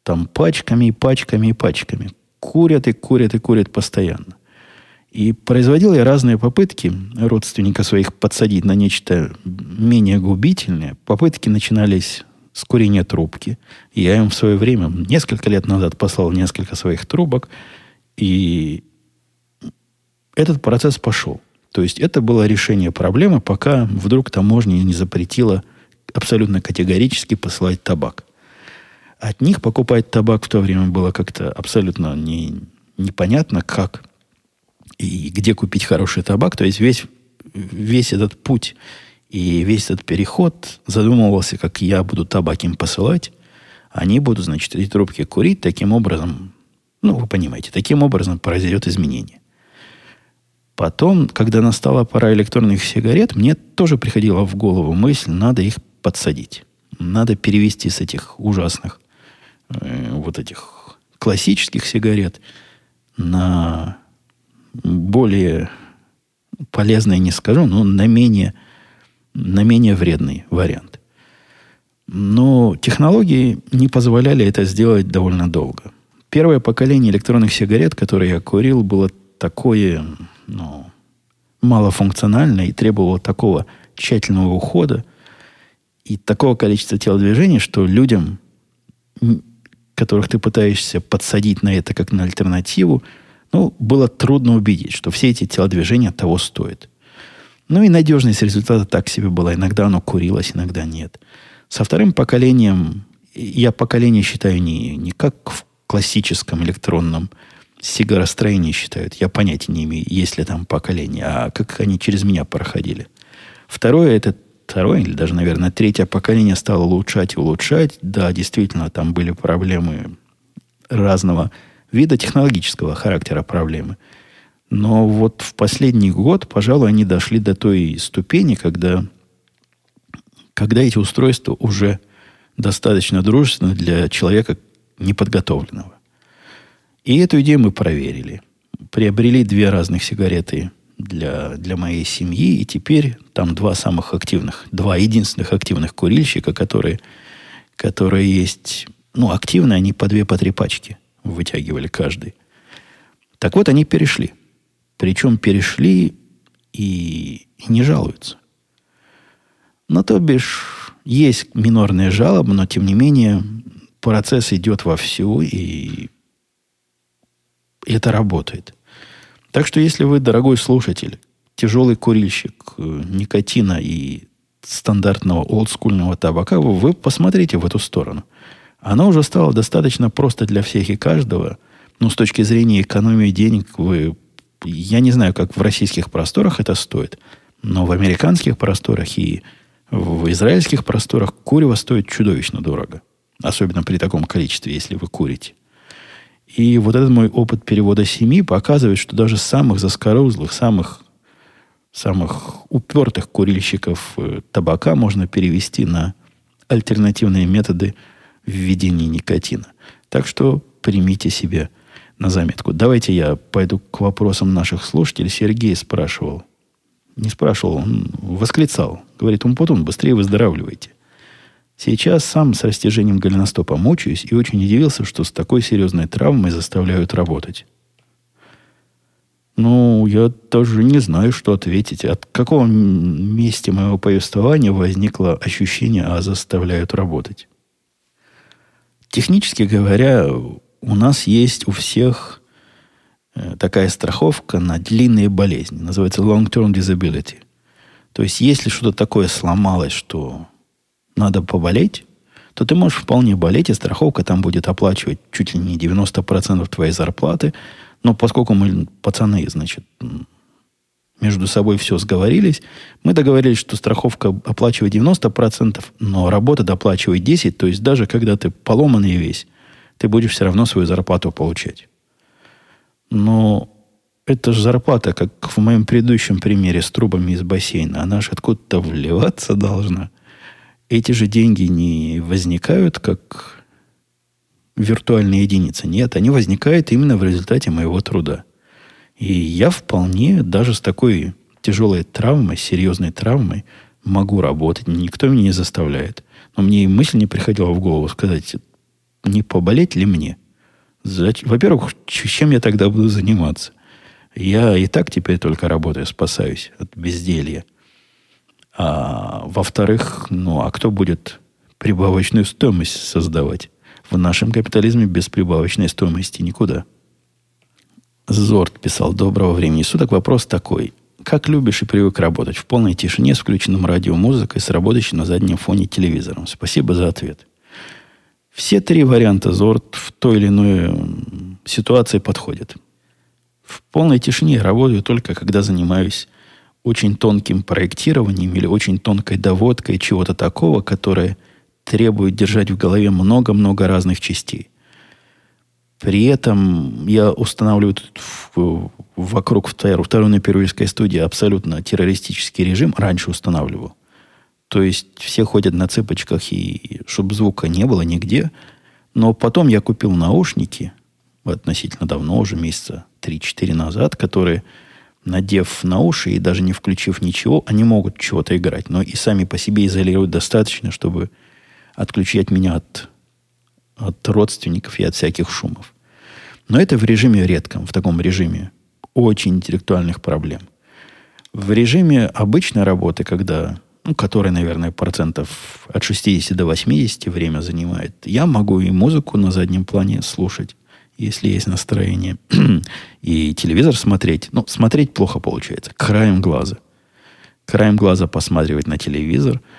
Там пачками и пачками и пачками. Курят и курят и курят постоянно. И производил я разные попытки родственника своих подсадить на нечто менее губительное. Попытки начинались с курения трубки. Я им в свое время, несколько лет назад, послал несколько своих трубок. И этот процесс пошел. То есть это было решение проблемы, пока вдруг таможня не запретила абсолютно категорически посылать табак. От них покупать табак в то время было как-то абсолютно не, непонятно, как и где купить хороший табак. То есть весь, весь этот путь и весь этот переход задумывался, как я буду табак им посылать. Они будут, значит, эти трубки курить. Таким образом, ну, вы понимаете, таким образом произойдет изменение. Потом, когда настала пора электронных сигарет, мне тоже приходила в голову мысль, надо их подсадить. Надо перевести с этих ужасных э, вот этих классических сигарет на более полезный, не скажу, но на менее, на менее вредный вариант. Но технологии не позволяли это сделать довольно долго. Первое поколение электронных сигарет, которые я курил, было такое, ну, малофункциональное и требовало такого тщательного ухода, и такого количества телодвижений, что людям, которых ты пытаешься подсадить на это как на альтернативу, ну, было трудно убедить, что все эти телодвижения того стоят. Ну и надежность результата так себе была. Иногда оно курилось, иногда нет. Со вторым поколением, я поколение считаю не, не как в классическом электронном сигаростроении считают. Я понятия не имею, есть ли там поколение, а как они через меня проходили. Второе, это второе или даже, наверное, третье поколение стало улучшать и улучшать. Да, действительно, там были проблемы разного вида технологического характера проблемы. Но вот в последний год, пожалуй, они дошли до той ступени, когда, когда эти устройства уже достаточно дружественны для человека неподготовленного. И эту идею мы проверили. Приобрели две разных сигареты для, для моей семьи. И теперь там два самых активных, два единственных активных курильщика, которые, которые есть, ну, активные, они по две, по три пачки вытягивали каждый. Так вот, они перешли. Причем перешли и, и не жалуются. Но то бишь, есть минорные жалобы, но тем не менее процесс идет вовсю, и это работает. Так что, если вы, дорогой слушатель, тяжелый курильщик э, никотина и стандартного олдскульного табака, вы посмотрите в эту сторону. Оно уже стало достаточно просто для всех и каждого. Но с точки зрения экономии денег, вы, я не знаю, как в российских просторах это стоит, но в американских просторах и в израильских просторах курево стоит чудовищно дорого. Особенно при таком количестве, если вы курите. И вот этот мой опыт перевода семьи показывает, что даже самых заскорузлых, самых, самых упертых курильщиков э, табака можно перевести на альтернативные методы введения никотина. Так что примите себе на заметку. Давайте я пойду к вопросам наших слушателей. Сергей спрашивал. Не спрашивал, он восклицал. Говорит, Умпутун, быстрее выздоравливайте. Сейчас сам с растяжением голеностопа мучаюсь и очень удивился, что с такой серьезной травмой заставляют работать. Ну, я даже не знаю, что ответить. От какого месте моего повествования возникло ощущение, а заставляют работать? Технически говоря, у нас есть у всех э, такая страховка на длинные болезни. Называется long-term disability. То есть, если что-то такое сломалось, что надо поболеть, то ты можешь вполне болеть, и страховка там будет оплачивать чуть ли не 90% твоей зарплаты. Но поскольку мы, пацаны, значит, между собой все сговорились, мы договорились, что страховка оплачивает 90%, но работа доплачивает 10%, то есть даже когда ты поломанный весь, ты будешь все равно свою зарплату получать. Но это же зарплата, как в моем предыдущем примере с трубами из бассейна. Она же откуда-то вливаться должна. Эти же деньги не возникают как виртуальные единицы. Нет, они возникают именно в результате моего труда. И я вполне даже с такой тяжелой травмой, серьезной травмой могу работать. Никто меня не заставляет. Но мне и мысль не приходила в голову сказать, не поболеть ли мне? Во-первых, чем я тогда буду заниматься? Я и так теперь только работаю, спасаюсь от безделья. А во-вторых, ну, а кто будет прибавочную стоимость создавать? В нашем капитализме без прибавочной стоимости никуда. Зорт писал «Доброго времени суток». Вопрос такой. Как любишь и привык работать? В полной тишине, с включенным радиомузыкой, с работающим на заднем фоне телевизором? Спасибо за ответ. Все три варианта Зорт в той или иной ситуации подходят. В полной тишине работаю только, когда занимаюсь очень тонким проектированием или очень тонкой доводкой чего-то такого, которое требует держать в голове много-много разных частей. При этом я устанавливаю в, вокруг второй, второй напервильской студии абсолютно террористический режим. Раньше устанавливал. То есть все ходят на цыпочках, и чтобы звука не было нигде. Но потом я купил наушники, относительно давно, уже месяца 3-4 назад, которые, надев на уши и даже не включив ничего, они могут чего-то играть. Но и сами по себе изолируют достаточно, чтобы отключать меня от от родственников и от всяких шумов. Но это в режиме редком, в таком режиме очень интеллектуальных проблем. В режиме обычной работы, когда, ну, который, наверное, процентов от 60 до 80 время занимает, я могу и музыку на заднем плане слушать, если есть настроение, и телевизор смотреть. Ну, смотреть плохо получается, краем глаза. Краем глаза посматривать на телевизор –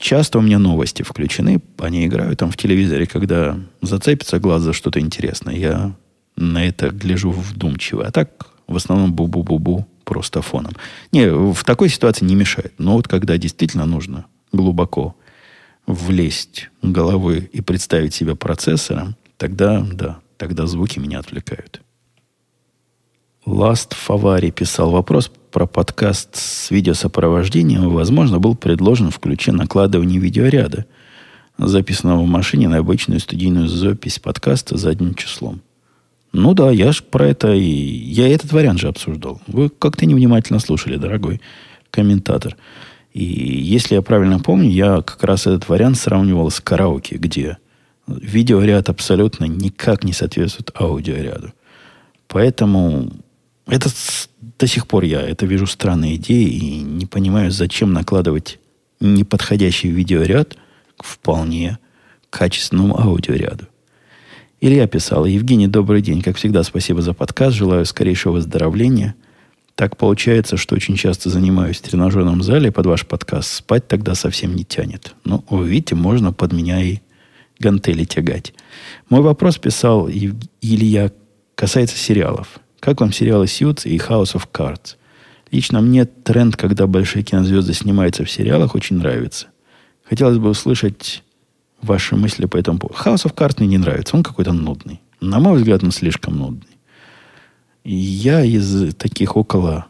Часто у меня новости включены, они играют там в телевизоре, когда зацепится глаз за что-то интересное. Я на это гляжу вдумчиво. А так, в основном, бу-бу-бу-бу, просто фоном. Не, в такой ситуации не мешает. Но вот когда действительно нужно глубоко влезть головой и представить себя процессором, тогда, да, тогда звуки меня отвлекают. Last Favari писал вопрос про подкаст с видеосопровождением. Возможно, был предложен в ключе накладывания видеоряда, записанного в машине на обычную студийную запись подкаста задним числом. Ну да, я ж про это и... Я этот вариант же обсуждал. Вы как-то невнимательно слушали, дорогой комментатор. И если я правильно помню, я как раз этот вариант сравнивал с караоке, где видеоряд абсолютно никак не соответствует аудиоряду. Поэтому это до сих пор я это вижу странной идеей и не понимаю, зачем накладывать неподходящий видеоряд к вполне качественному аудиоряду. Илья писал, Евгений, добрый день. Как всегда, спасибо за подкаст. Желаю скорейшего выздоровления. Так получается, что очень часто занимаюсь в тренажерном зале под ваш подкаст. Спать тогда совсем не тянет. Ну, вы видите, можно под меня и гантели тягать. Мой вопрос писал Илья касается сериалов. Как вам сериалы Suits и House of Cards? Лично мне тренд, когда большие кинозвезды снимаются в сериалах, очень нравится. Хотелось бы услышать ваши мысли по этому поводу. House of Cards мне не нравится. Он какой-то нудный. На мой взгляд, он слишком нудный. И я из таких около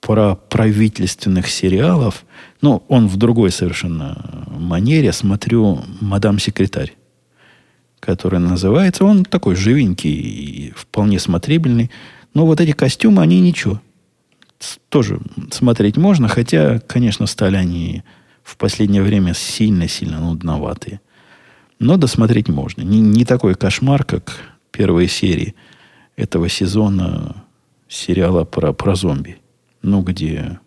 про правительственных сериалов, ну, он в другой совершенно манере, смотрю «Мадам Секретарь», который называется. Он такой живенький и вполне смотрибельный. Но вот эти костюмы, они ничего. Тоже смотреть можно, хотя, конечно, стали они в последнее время сильно-сильно нудноватые. Но досмотреть можно. Не, не такой кошмар, как первые серии этого сезона сериала про, про зомби. Ну, где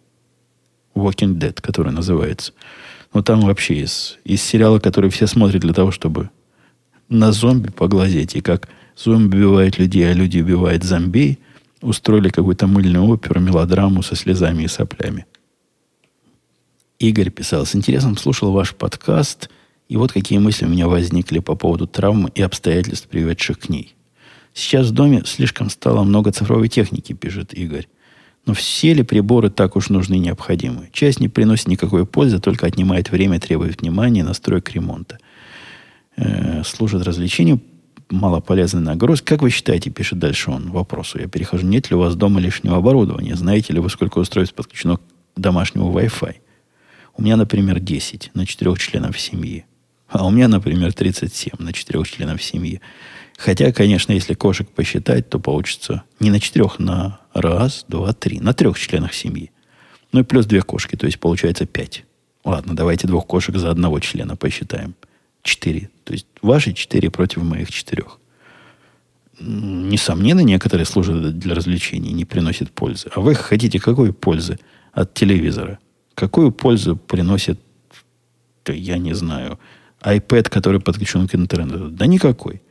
Walking Dead, который называется. Но там вообще из, из сериала, который все смотрят для того, чтобы на зомби поглазеть. И как зомби убивают людей, а люди убивают зомби – устроили какую-то мыльную оперу, мелодраму со слезами и соплями. Игорь писал, с интересом слушал ваш подкаст, и вот какие мысли у меня возникли по поводу травмы и обстоятельств, приведших к ней. Сейчас в доме слишком стало много цифровой техники, пишет Игорь. Но все ли приборы так уж нужны и необходимы? Часть не приносит никакой пользы, только отнимает время, требует внимания, настроек ремонта. Э, служит развлечению, малополезной нагрузки. Как вы считаете, пишет дальше он вопросу. Я перехожу, нет ли у вас дома лишнего оборудования? Знаете ли вы, сколько устройств подключено к домашнему Wi-Fi? У меня, например, 10 на четырех членов семьи. А у меня, например, 37 на четырех членов семьи. Хотя, конечно, если кошек посчитать, то получится не на четырех, на раз, два, три. На трех членах семьи. Ну и плюс две кошки, то есть получается пять. Ладно, давайте двух кошек за одного члена посчитаем. Четыре. То есть ваши четыре против моих четырех. Несомненно, некоторые служат для развлечений, не приносят пользы. А вы хотите какой пользы от телевизора? Какую пользу приносит, я не знаю, iPad, который подключен к интернету? Да никакой.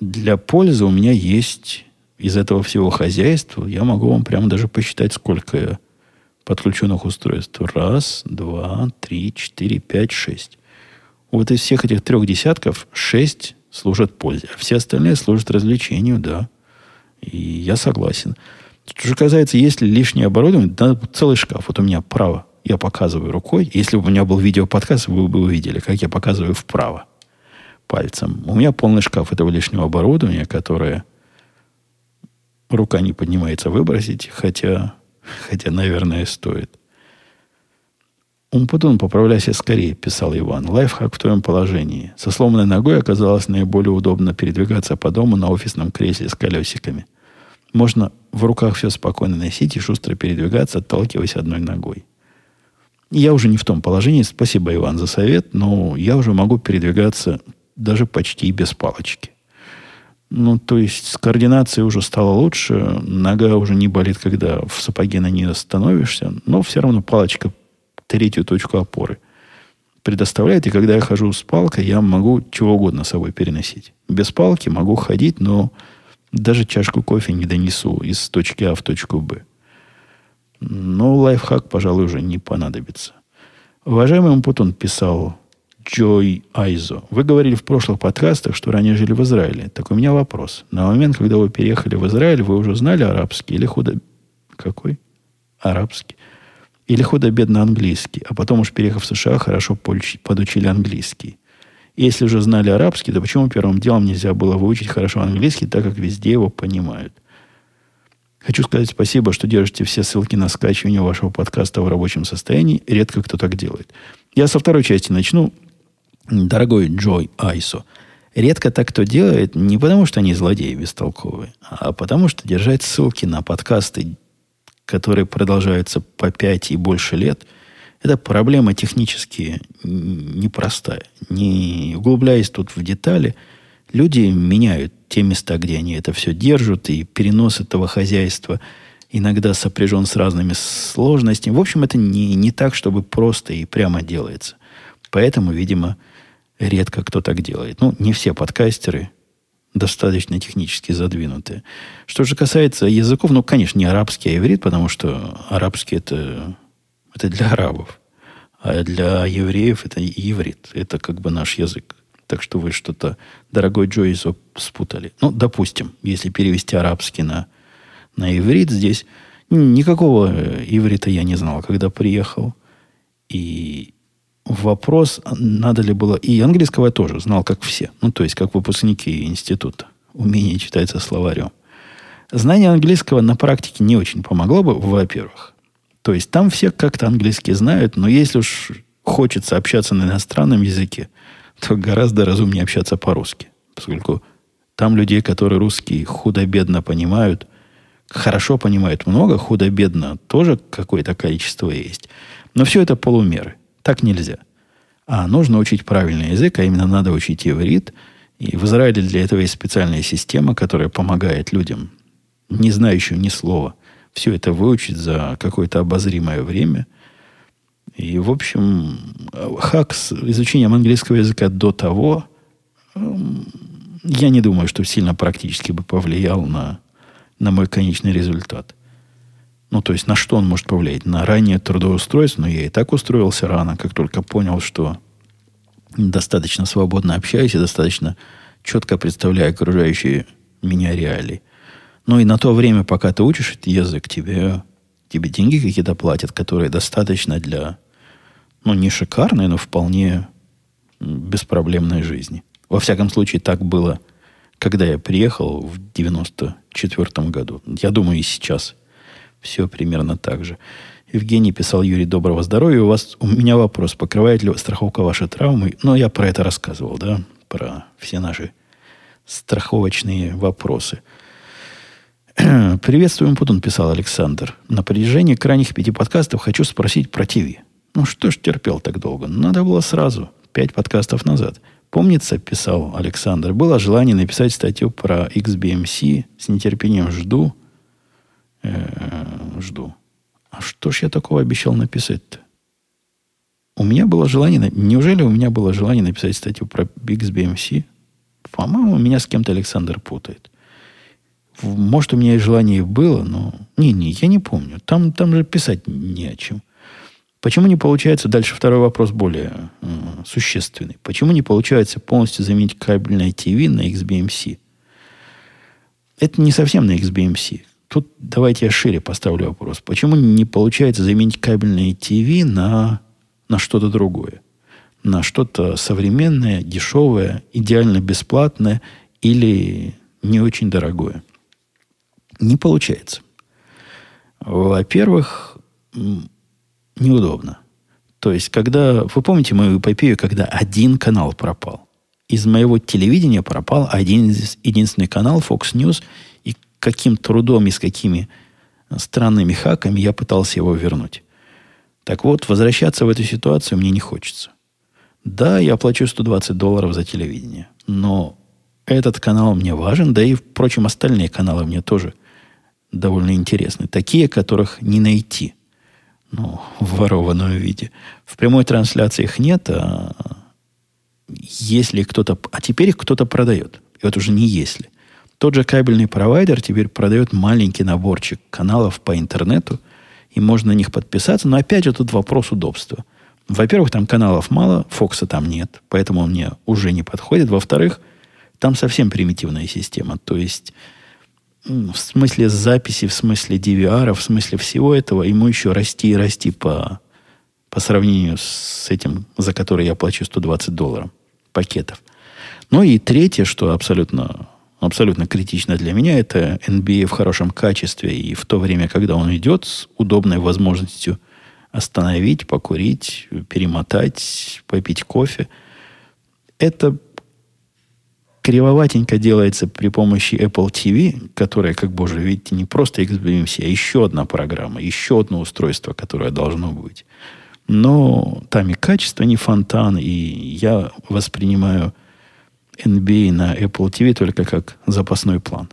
Для пользы у меня есть из этого всего хозяйства, я могу вам прямо даже посчитать, сколько подключенных устройств. Раз, два, три, четыре, пять, шесть. Вот из всех этих трех десятков шесть служат пользе, а все остальные служат развлечению, да. И я согласен. Что же касается, есть ли лишнее оборудование, да, целый шкаф. Вот у меня право. Я показываю рукой. Если бы у меня был видеоподкаст, вы бы увидели, как я показываю вправо пальцем. У меня полный шкаф этого лишнего оборудования, которое рука не поднимается выбросить, хотя, хотя наверное, стоит. Умпутун, поправляйся скорее, писал Иван. Лайфхак в твоем положении. Со сломанной ногой оказалось наиболее удобно передвигаться по дому на офисном кресле с колесиками. Можно в руках все спокойно носить и шустро передвигаться, отталкиваясь одной ногой. Я уже не в том положении. Спасибо, Иван, за совет, но я уже могу передвигаться даже почти без палочки. Ну, то есть с координацией уже стало лучше, нога уже не болит, когда в сапоге на нее становишься, но все равно палочка третью точку опоры предоставляет, и когда я хожу с палкой, я могу чего угодно с собой переносить. Без палки могу ходить, но даже чашку кофе не донесу из точки А в точку Б. Но лайфхак, пожалуй, уже не понадобится. Уважаемый Умпутун писал Джой Айзо. Вы говорили в прошлых подкастах, что ранее жили в Израиле. Так у меня вопрос. На момент, когда вы переехали в Израиль, вы уже знали арабский или худо... Какой? Арабский. Или худо-бедно английский. А потом уж переехав в США, хорошо подучили английский. Если уже знали арабский, то почему первым делом нельзя было выучить хорошо английский, так как везде его понимают? Хочу сказать спасибо, что держите все ссылки на скачивание вашего подкаста в рабочем состоянии. Редко кто так делает. Я со второй части начну дорогой Джой Айсо, редко так кто делает не потому, что они злодеи бестолковые, а потому, что держать ссылки на подкасты, которые продолжаются по 5 и больше лет, это проблема технически непростая. Не углубляясь тут в детали, люди меняют те места, где они это все держат, и перенос этого хозяйства иногда сопряжен с разными сложностями. В общем, это не, не так, чтобы просто и прямо делается. Поэтому, видимо, Редко кто так делает. Ну, не все подкастеры достаточно технически задвинутые. Что же касается языков, ну, конечно, не арабский, а иврит, потому что арабский это, это для арабов. А для евреев это иврит. Это как бы наш язык. Так что вы что-то, дорогой Джойзо, спутали. Ну, допустим, если перевести арабский на, на иврит здесь, никакого иврита я не знал, когда приехал. И вопрос, надо ли было... И английского я тоже знал, как все. Ну, то есть, как выпускники института. Умение читать со словарем. Знание английского на практике не очень помогло бы, во-первых. То есть, там все как-то английский знают, но если уж хочется общаться на иностранном языке, то гораздо разумнее общаться по-русски. Поскольку там людей, которые русский худо-бедно понимают, хорошо понимают много, худо-бедно тоже какое-то количество есть. Но все это полумеры. Так нельзя. А нужно учить правильный язык, а именно надо учить иврит. И в Израиле для этого есть специальная система, которая помогает людям, не знающим ни слова, все это выучить за какое-то обозримое время. И, в общем, хак с изучением английского языка до того, эм, я не думаю, что сильно практически бы повлиял на, на мой конечный результат. Ну, то есть, на что он может повлиять? На раннее трудоустройство. Но я и так устроился рано, как только понял, что достаточно свободно общаюсь и достаточно четко представляю окружающие меня реалии. Ну и на то время, пока ты учишь этот язык, тебе, тебе деньги какие-то платят, которые достаточно для, ну, не шикарной, но вполне беспроблемной жизни. Во всяком случае, так было, когда я приехал в 94 году. Я думаю, и сейчас все примерно так же. Евгений писал, Юрий, доброго здоровья. У вас у меня вопрос, покрывает ли страховка ваши травмы? Ну, я про это рассказывал, да, про все наши страховочные вопросы. Приветствуем, Путун, писал Александр. На протяжении крайних пяти подкастов хочу спросить про ТВ. Ну что ж терпел так долго? Надо было сразу, пять подкастов назад. Помнится, писал Александр, было желание написать статью про XBMC. С нетерпением жду. Э-э, жду. А что ж я такого обещал написать-то? У меня было желание... Неужели у меня было желание написать статью про BixBMC? По-моему, меня с кем-то Александр путает. Может, у меня и желание было, но... Не-не, я не помню. Там, там же писать не о чем. Почему не получается, дальше второй вопрос более э, существенный. Почему не получается полностью заменить кабельное ТВ на XBMC? Это не совсем на XBMC. Тут давайте я шире поставлю вопрос. Почему не получается заменить кабельное ТВ на, на что-то другое? На что-то современное, дешевое, идеально бесплатное или не очень дорогое? Не получается. Во-первых, неудобно. То есть, когда... Вы помните мою эпопею, когда один канал пропал? Из моего телевидения пропал один единственный канал Fox News, каким трудом и с какими странными хаками я пытался его вернуть. Так вот, возвращаться в эту ситуацию мне не хочется. Да, я плачу 120 долларов за телевидение, но этот канал мне важен, да и, впрочем, остальные каналы мне тоже довольно интересны. Такие, которых не найти. Ну, в ворованном виде. В прямой трансляции их нет, а если кто-то... А теперь их кто-то продает. И вот уже не если. Тот же кабельный провайдер теперь продает маленький наборчик каналов по интернету, и можно на них подписаться. Но опять же тут вопрос удобства. Во-первых, там каналов мало, Фокса там нет, поэтому он мне уже не подходит. Во-вторых, там совсем примитивная система. То есть в смысле записи, в смысле DVR, в смысле всего этого, ему еще расти и расти по, по сравнению с этим, за который я плачу 120 долларов пакетов. Ну и третье, что абсолютно абсолютно критично для меня, это NBA в хорошем качестве и в то время, когда он идет, с удобной возможностью остановить, покурить, перемотать, попить кофе. Это кривоватенько делается при помощи Apple TV, которая, как боже, видите, не просто XBMC, а еще одна программа, еще одно устройство, которое должно быть. Но там и качество не фонтан, и я воспринимаю NBA на Apple TV только как запасной план.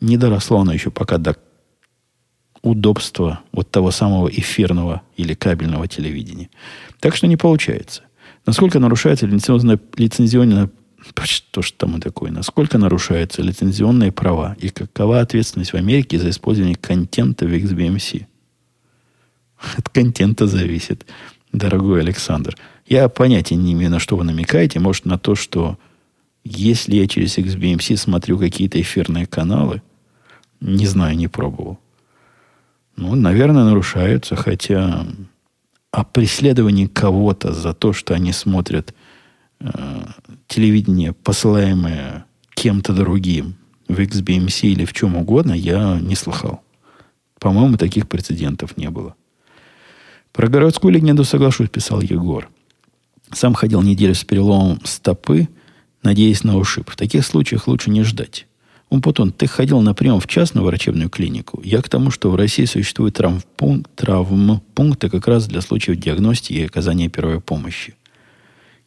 Не доросло оно еще пока до удобства вот того самого эфирного или кабельного телевидения. Так что не получается. Насколько нарушается лицензионное, лицензионное что ж там и такое, насколько нарушаются лицензионные права и какова ответственность в Америке за использование контента в XBMC? От контента зависит, дорогой Александр. Я понятия не имею, на что вы намекаете. Может, на то, что если я через XBMC смотрю какие-то эфирные каналы, не знаю, не пробовал. Ну, наверное, нарушаются, хотя о преследовании кого-то за то, что они смотрят э, телевидение, посылаемое кем-то другим в XBMC или в чем угодно, я не слыхал. По-моему, таких прецедентов не было. Про городскую легенду соглашусь, писал Егор. Сам ходил неделю с переломом стопы – надеясь на ушиб. В таких случаях лучше не ждать. Умпутун, ты ходил на прием в частную врачебную клинику. Я к тому, что в России существуют травмпункт, травмпункты как раз для случаев диагностики и оказания первой помощи.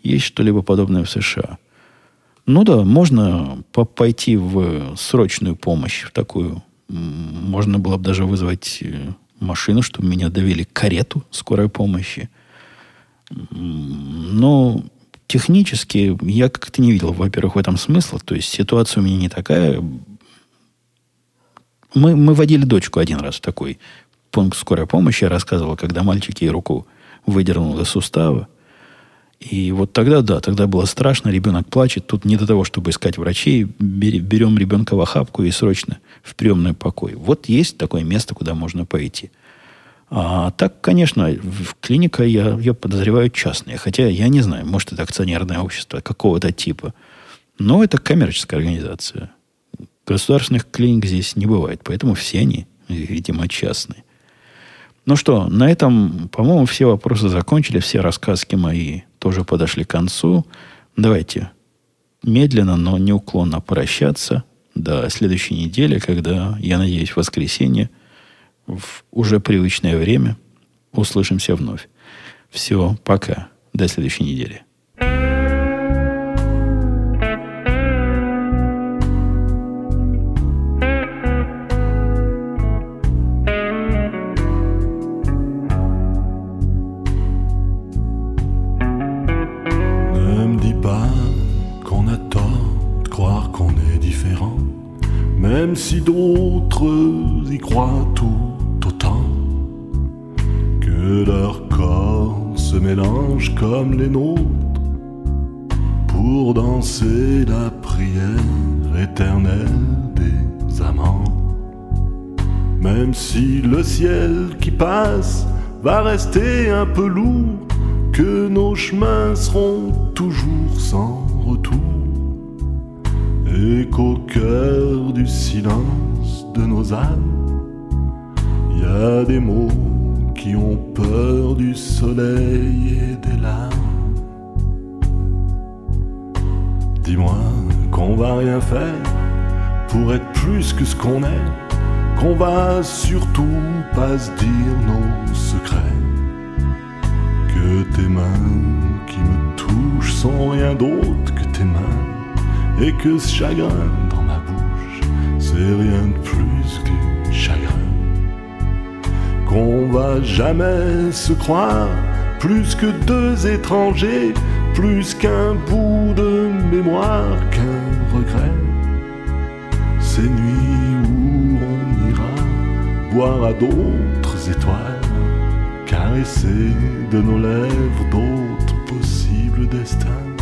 Есть что-либо подобное в США? Ну да, можно по пойти в срочную помощь, в такую. Можно было бы даже вызвать э, машину, чтобы меня довели карету скорой помощи. Но технически я как-то не видел, во-первых, в этом смысла. То есть ситуация у меня не такая Мы, мы водили дочку один раз в такой пункт скорой помощи, я рассказывал, когда мальчик ей руку выдернул из сустава. И вот тогда, да, тогда было страшно, ребенок плачет. Тут не до того, чтобы искать врачей. Берем ребенка в охапку и срочно в приемный покой. Вот есть такое место, куда можно пойти. А так, конечно, клиника, я, я подозреваю, частная. Хотя я не знаю, может, это акционерное общество какого-то типа. Но это коммерческая организация. Государственных клиник здесь не бывает. Поэтому все они, видимо, частные. Ну что, на этом, по-моему, все вопросы закончили, все рассказки мои тоже подошли к концу. Давайте медленно, но неуклонно прощаться до следующей недели, когда, я надеюсь, в воскресенье, в уже привычное время, услышимся вновь. Все, пока. До следующей недели. si d'autres y croient tout que leur corps se mélange comme les nôtres pour danser la prière éternelle des amants. Même si le ciel qui passe va rester un peu lourd, que nos chemins seront toujours sans retour et qu'au cœur du silence de nos âmes, il y a des mots qui ont peur du soleil et des larmes. Dis-moi qu'on va rien faire pour être plus que ce qu'on est, qu'on va surtout pas se dire nos secrets, que tes mains qui me touchent sont rien d'autre que tes mains et que ce chagrin dans ma bouche, c'est rien de plus que. Qu'on va jamais se croire plus que deux étrangers, plus qu'un bout de mémoire, qu'un regret. Ces nuits où on ira boire à d'autres étoiles, caresser de nos lèvres d'autres possibles destins.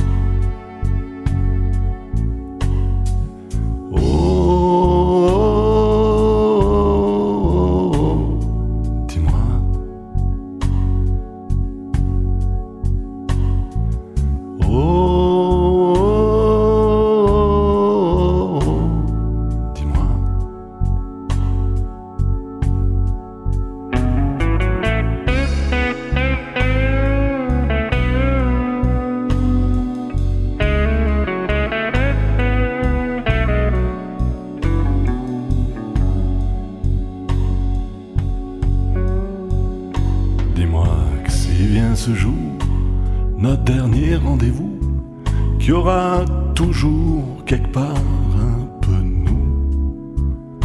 qu'il y aura toujours quelque part un peu de nous,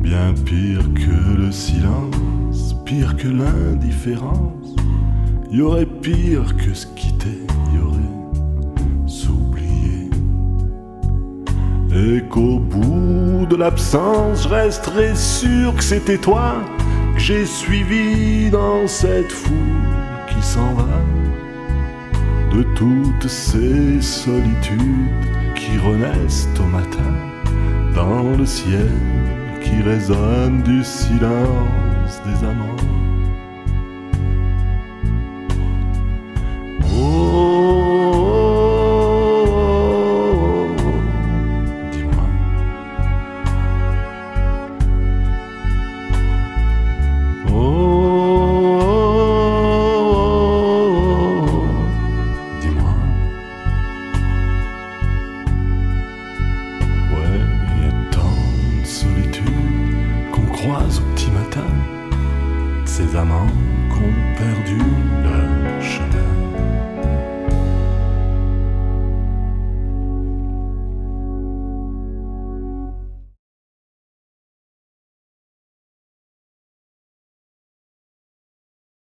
bien pire que le silence, pire que l'indifférence, il y aurait pire que se quitter, il y aurait s'oublier, et qu'au bout de l'absence, je resterai sûr que c'était toi que j'ai suivi dans cette foule qui s'en va. De toutes ces solitudes qui renaissent au matin dans le ciel qui résonne du silence des amants.